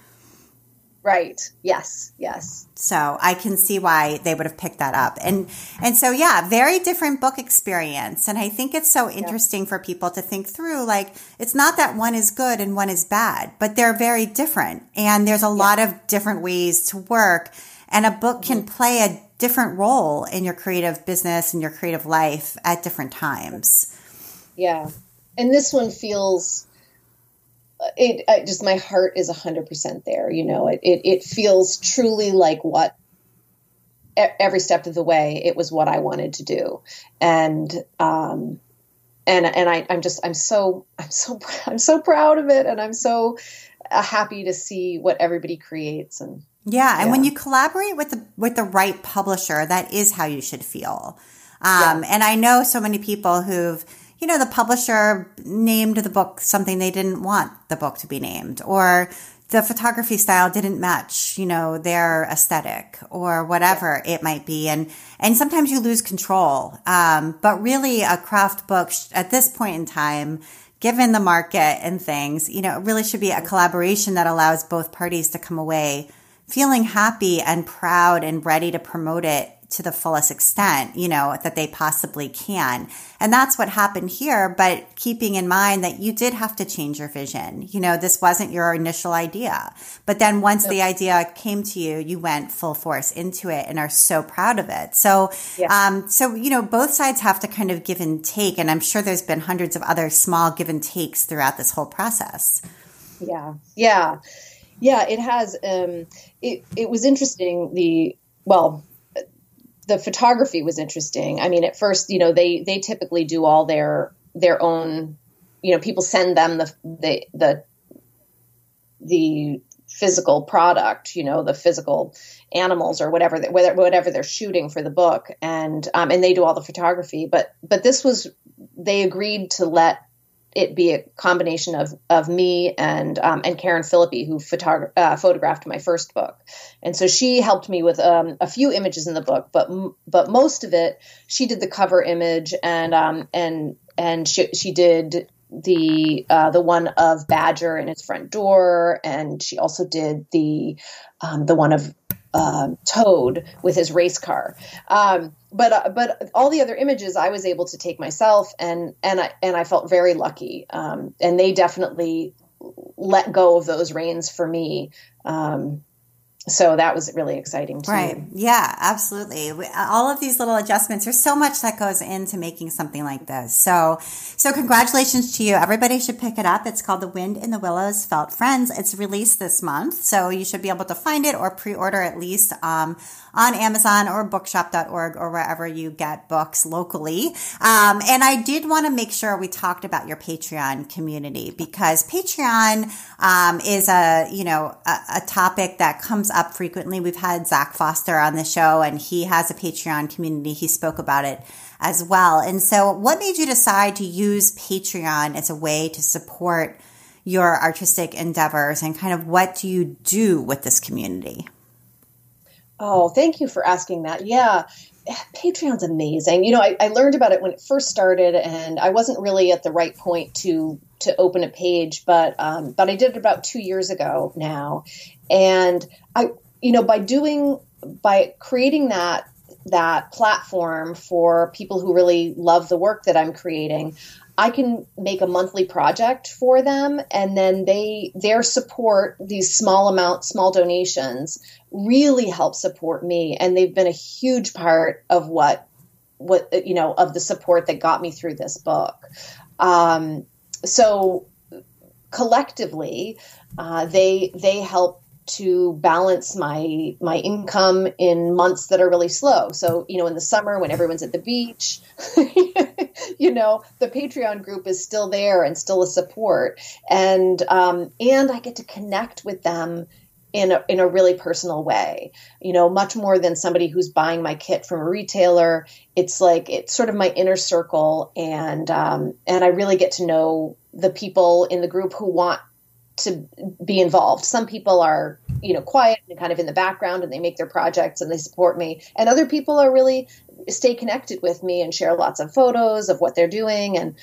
Right. Yes. Yes. So I can see why they would have picked that up. And and so yeah, very different book experience. And I think it's so interesting yeah. for people to think through like it's not that one is good and one is bad, but they're very different. And there's a yeah. lot of different ways to work and a book can mm-hmm. play a different role in your creative business and your creative life at different times. Yeah. And this one feels it I just my heart is 100% there you know it, it it feels truly like what every step of the way it was what i wanted to do and um and and I, i'm just i'm so i'm so i'm so proud of it and i'm so uh, happy to see what everybody creates and yeah and yeah. when you collaborate with the with the right publisher that is how you should feel um, yeah. and i know so many people who've you know, the publisher named the book something they didn't want the book to be named, or the photography style didn't match, you know, their aesthetic or whatever it might be. And, and sometimes you lose control. Um, but really a craft book at this point in time, given the market and things, you know, it really should be a collaboration that allows both parties to come away feeling happy and proud and ready to promote it to the fullest extent, you know, that they possibly can. And that's what happened here. But keeping in mind that you did have to change your vision. You know, this wasn't your initial idea. But then once the idea came to you, you went full force into it and are so proud of it. So, um, so, you know, both sides have to kind of give and take. And I'm sure there's been hundreds of other small give and takes throughout this whole process. Yeah. Yeah. Yeah, it has. Um, it, it was interesting. The, well, the photography was interesting. I mean, at first, you know, they they typically do all their their own. You know, people send them the the the the physical product, you know, the physical animals or whatever whatever whatever they're shooting for the book, and um, and they do all the photography. But but this was they agreed to let it be a combination of of me and um, and Karen Philippi, who photog- uh, photographed my first book, and so she helped me with um, a few images in the book, but but most of it she did the cover image and um, and and she she did the uh, the one of Badger in his front door, and she also did the um, the one of um, Toad with his race car. Um, but uh, but all the other images I was able to take myself, and and I and I felt very lucky. Um, and they definitely let go of those reins for me. Um, so that was really exciting too. Right. Yeah, absolutely. All of these little adjustments, there's so much that goes into making something like this. So, so congratulations to you. Everybody should pick it up. It's called The Wind in the Willows Felt Friends. It's released this month. So you should be able to find it or pre-order at least, um, on Amazon or bookshop.org or wherever you get books locally. Um, and I did want to make sure we talked about your Patreon community because Patreon, um, is a, you know, a, a topic that comes up frequently. We've had Zak Foster on the show and he has a Patreon community. He spoke about it as well. And so what made you decide to use Patreon as a way to support your artistic endeavors and kind of what do you do with this community? Oh, thank you for asking that. Yeah, Patreon's amazing. You know, I, I, learned about it when it first started, and I wasn't really at the right point to to open a page, but um, but I did it about two years ago now, and I, you know, by doing by creating that that platform for people who really love the work that I'm creating, I can make a monthly project for them and then they their support these small amounts small donations really help support me. And they've been a huge part of what what you know of the support that got me through this book. Um, so collectively uh, they they help to balance my my income in months that are really slow. So, you know, in the summer when everyone's at the beach, you know, the Patreon group is still there and still a support, and um, and I get to connect with them in a, in a really personal way, you know, much more than somebody who's buying my kit from a retailer. It's like it's sort of my inner circle, and um, and I really get to know the people in the group who want to be involved. Some people are, you know, quiet and kind of in the background and they make their projects and they support me. And other people are really stay connected with me and share lots of photos of what they're doing. And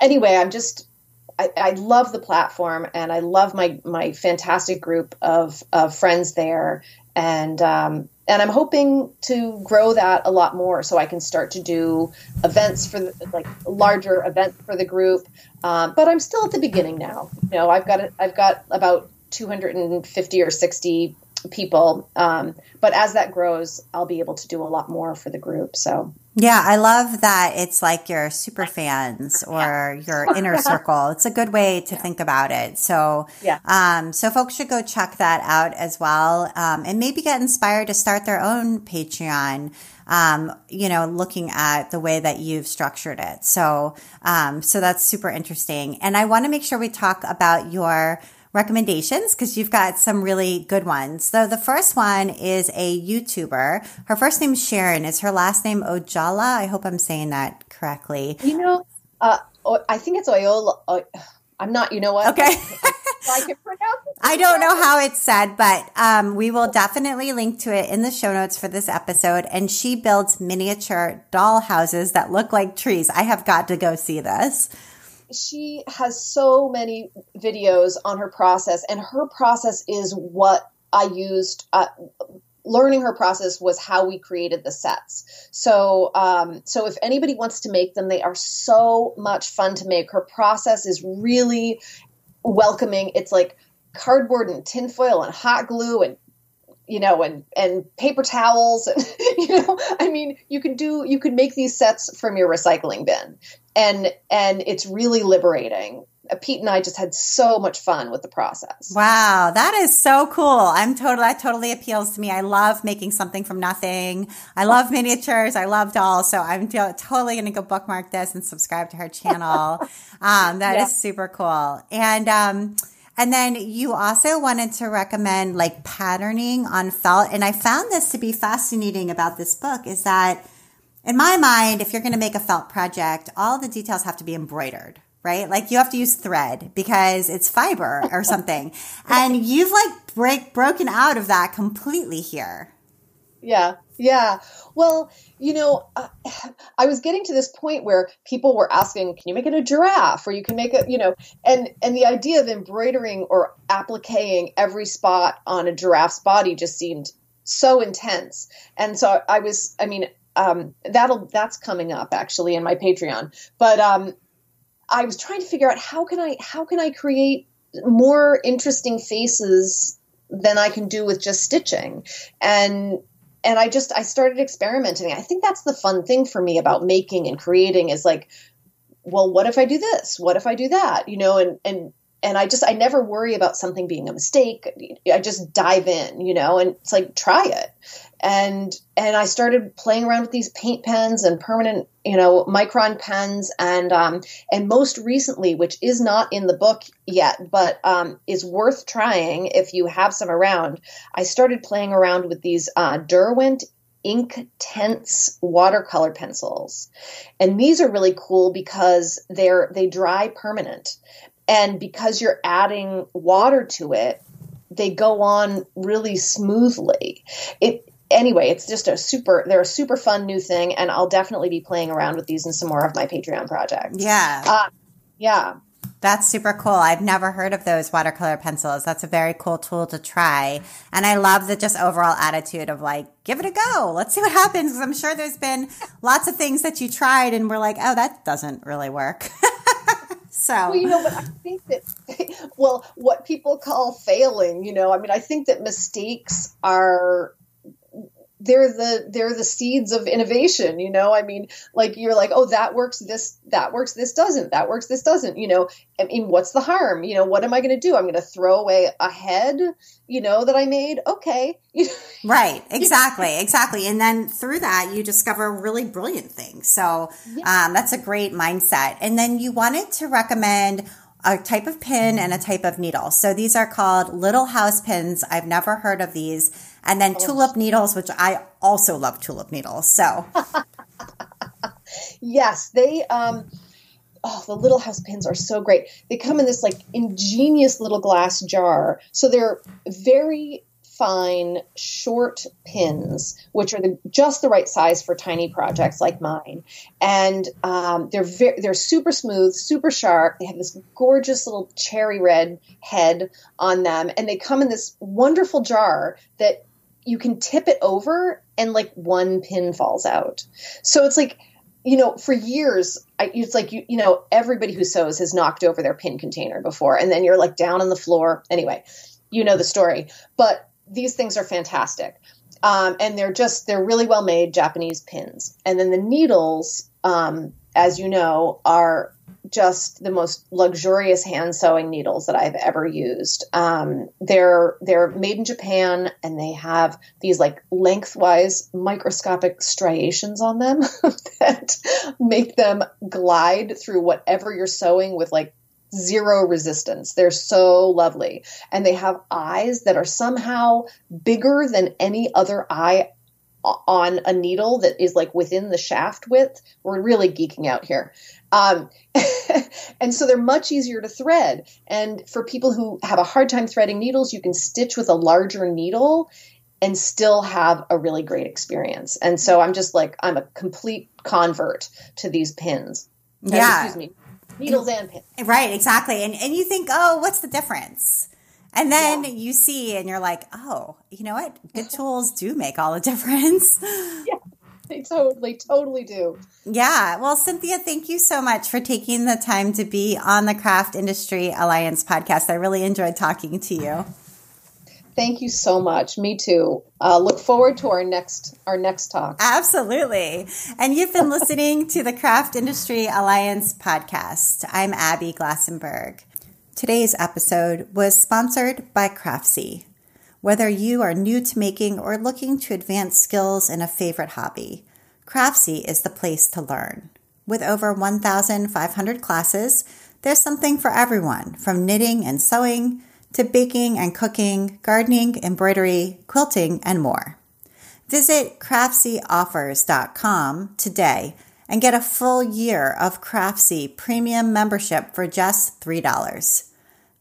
anyway, I'm just I, I love the platform and I love my my fantastic group of, of friends there. And um, and I'm hoping to grow that a lot more so I can start to do events for the, like larger events for the group. Um, but I'm still at the beginning now. You know, I've got I've got about 250 or 60 people. Um, but as that grows, I'll be able to do a lot more for the group. So yeah, I love that it's like your super fans or your inner circle. It's a good way to think about it. So, yeah. Um, so folks should go check that out as well. Um, and maybe get inspired to start their own Patreon. Um, you know, looking at the way that you've structured it. So, um, so that's super interesting. And I want to make sure we talk about your recommendations because you've got some really good ones. So the first one is a YouTuber. Her first name is Sharon. Is her last name Ojala? I hope I'm saying that correctly. You know, uh, I think it's Oyola. I'm not. You know what? Okay. I can pronounce it. I don't know how it's said, but um, we will definitely link to it in the show notes for this episode. And she builds miniature doll houses that look like trees. I have got to go see this she has so many videos on her process, and her process is what I used. Uh, learning her process was how we created the sets. So, um, so if anybody wants to make them, they are so much fun to make. Her process is really welcoming. It's like cardboard and tinfoil and hot glue and you know, and and paper towels, and you know, I mean, you can do you can make these sets from your recycling bin, and and it's really liberating. Uh, Pete and I just had so much fun with the process. Wow, that is so cool. I'm totally that totally appeals to me. I love making something from nothing. I love miniatures. I love dolls. So I'm totally going to go bookmark this and subscribe to her channel. um, that yeah. is super cool. And um, and then you also wanted to recommend like patterning on felt. And I found this to be fascinating about this book is that in my mind, if you're going to make a felt project, all the details have to be embroidered, right? Like you have to use thread because it's fiber or something. and you've like break broken out of that completely here. Yeah. Yeah. Well, you know, I was getting to this point where people were asking, "Can you make it a giraffe?" or "You can make it," you know, and and the idea of embroidering or appliquing every spot on a giraffe's body just seemed so intense. And so I was, I mean, um, that'll that's coming up actually in my Patreon. But um, I was trying to figure out how can I how can I create more interesting faces than I can do with just stitching. And and I just I started experimenting. I think that's the fun thing for me about making and creating is like, well, what if I do this? What if I do that? You know, and and and I just I never worry about something being a mistake. I just dive in, you know, and it's like try it. And and I started playing around with these paint pens and permanent, you know, micron pens, and um, and most recently, which is not in the book yet, but um, is worth trying if you have some around. I started playing around with these uh, Derwent Inktense watercolor pencils and these are really cool because they're they dry permanent and because you're adding water to it they go on really smoothly it anyway it's just a super they're a super fun new thing and i'll definitely be playing around with these in some more of my patreon projects yeah uh, yeah that's super cool. I've never heard of those watercolor pencils. That's a very cool tool to try. And I love the just overall attitude of like, give it a go. Let's see what happens. Cause I'm sure there's been lots of things that you tried and we're like, oh, that doesn't really work. So, well, you know, but I think that, well, what people call failing, you know, I mean, I think that mistakes are they're the they're the seeds of innovation you know? I mean like you're like oh that works this that works this doesn't that works this doesn't you know? I mean what's the harm? You know what am i going to do? I'm going to throw away a head you know that i made? Okay right exactly exactly and then through that you discover really brilliant things so yeah. um, that's a great mindset and then you wanted to recommend a type of pin and a type of needle. So these are called little house pins. I've never heard of these. And then oh. tulip needles, which I also love tulip needles. So yes, they um oh the little house pins are so great. They come in this like ingenious little glass jar. So they're very fine short pins, which are the, just the right size for tiny projects like mine. And um, they're very, they're super smooth, super sharp. They have this gorgeous little cherry red head on them, and they come in this wonderful jar that you can tip it over, and like one pin falls out. So it's like you know, for years, I, it's like you, you know, everybody who sews has knocked over their pin container before, and then you're like down on the floor. Anyway, you know the story. But these things are fantastic. Um, and they're just they're really well made Japanese pins. And then the needles, um, as you know, are just the most luxurious hand sewing needles that I've ever used. Um, they're they're made in Japan, and they have these like lengthwise microscopic striations on them that make them glide through whatever you're sewing with like zero resistance. They're so lovely. And they have eyes that are somehow bigger than any other eye on a needle that is like within the shaft width. We're really geeking out here. Um, and so they're much easier to thread. And for people who have a hard time threading needles, you can stitch with a larger needle and still have a really great experience. And so I'm just like, I'm a complete convert to these pins. Yeah. Excuse me, needles and pins. Right, exactly. And and you think, oh, what's the difference? And then yeah. you see, and you're like, oh, you know what? Good tools do make all the difference. Yeah, they totally, totally do. Yeah. Well, Cynthia, thank you so much for taking the time to be on the Craft Industry Alliance podcast. I really enjoyed talking to you. Thank you so much. Me too. Uh, look forward to our next our next talk. Absolutely. And you've been listening to the Craft Industry Alliance podcast. I'm Abby Glassenberg. Today's episode was sponsored by Craftsy. Whether you are new to making or looking to advance skills in a favorite hobby, Craftsy is the place to learn. With over 1,500 classes, there's something for everyone from knitting and sewing to baking and cooking, gardening, embroidery, quilting, and more. Visit craftsyoffers.com today and get a full year of Craftsy premium membership for just $3.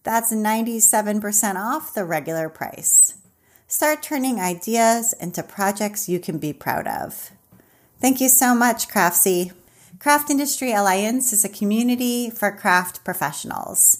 That's 97% off the regular price. Start turning ideas into projects you can be proud of. Thank you so much, Craftsy. Craft Industry Alliance is a community for craft professionals.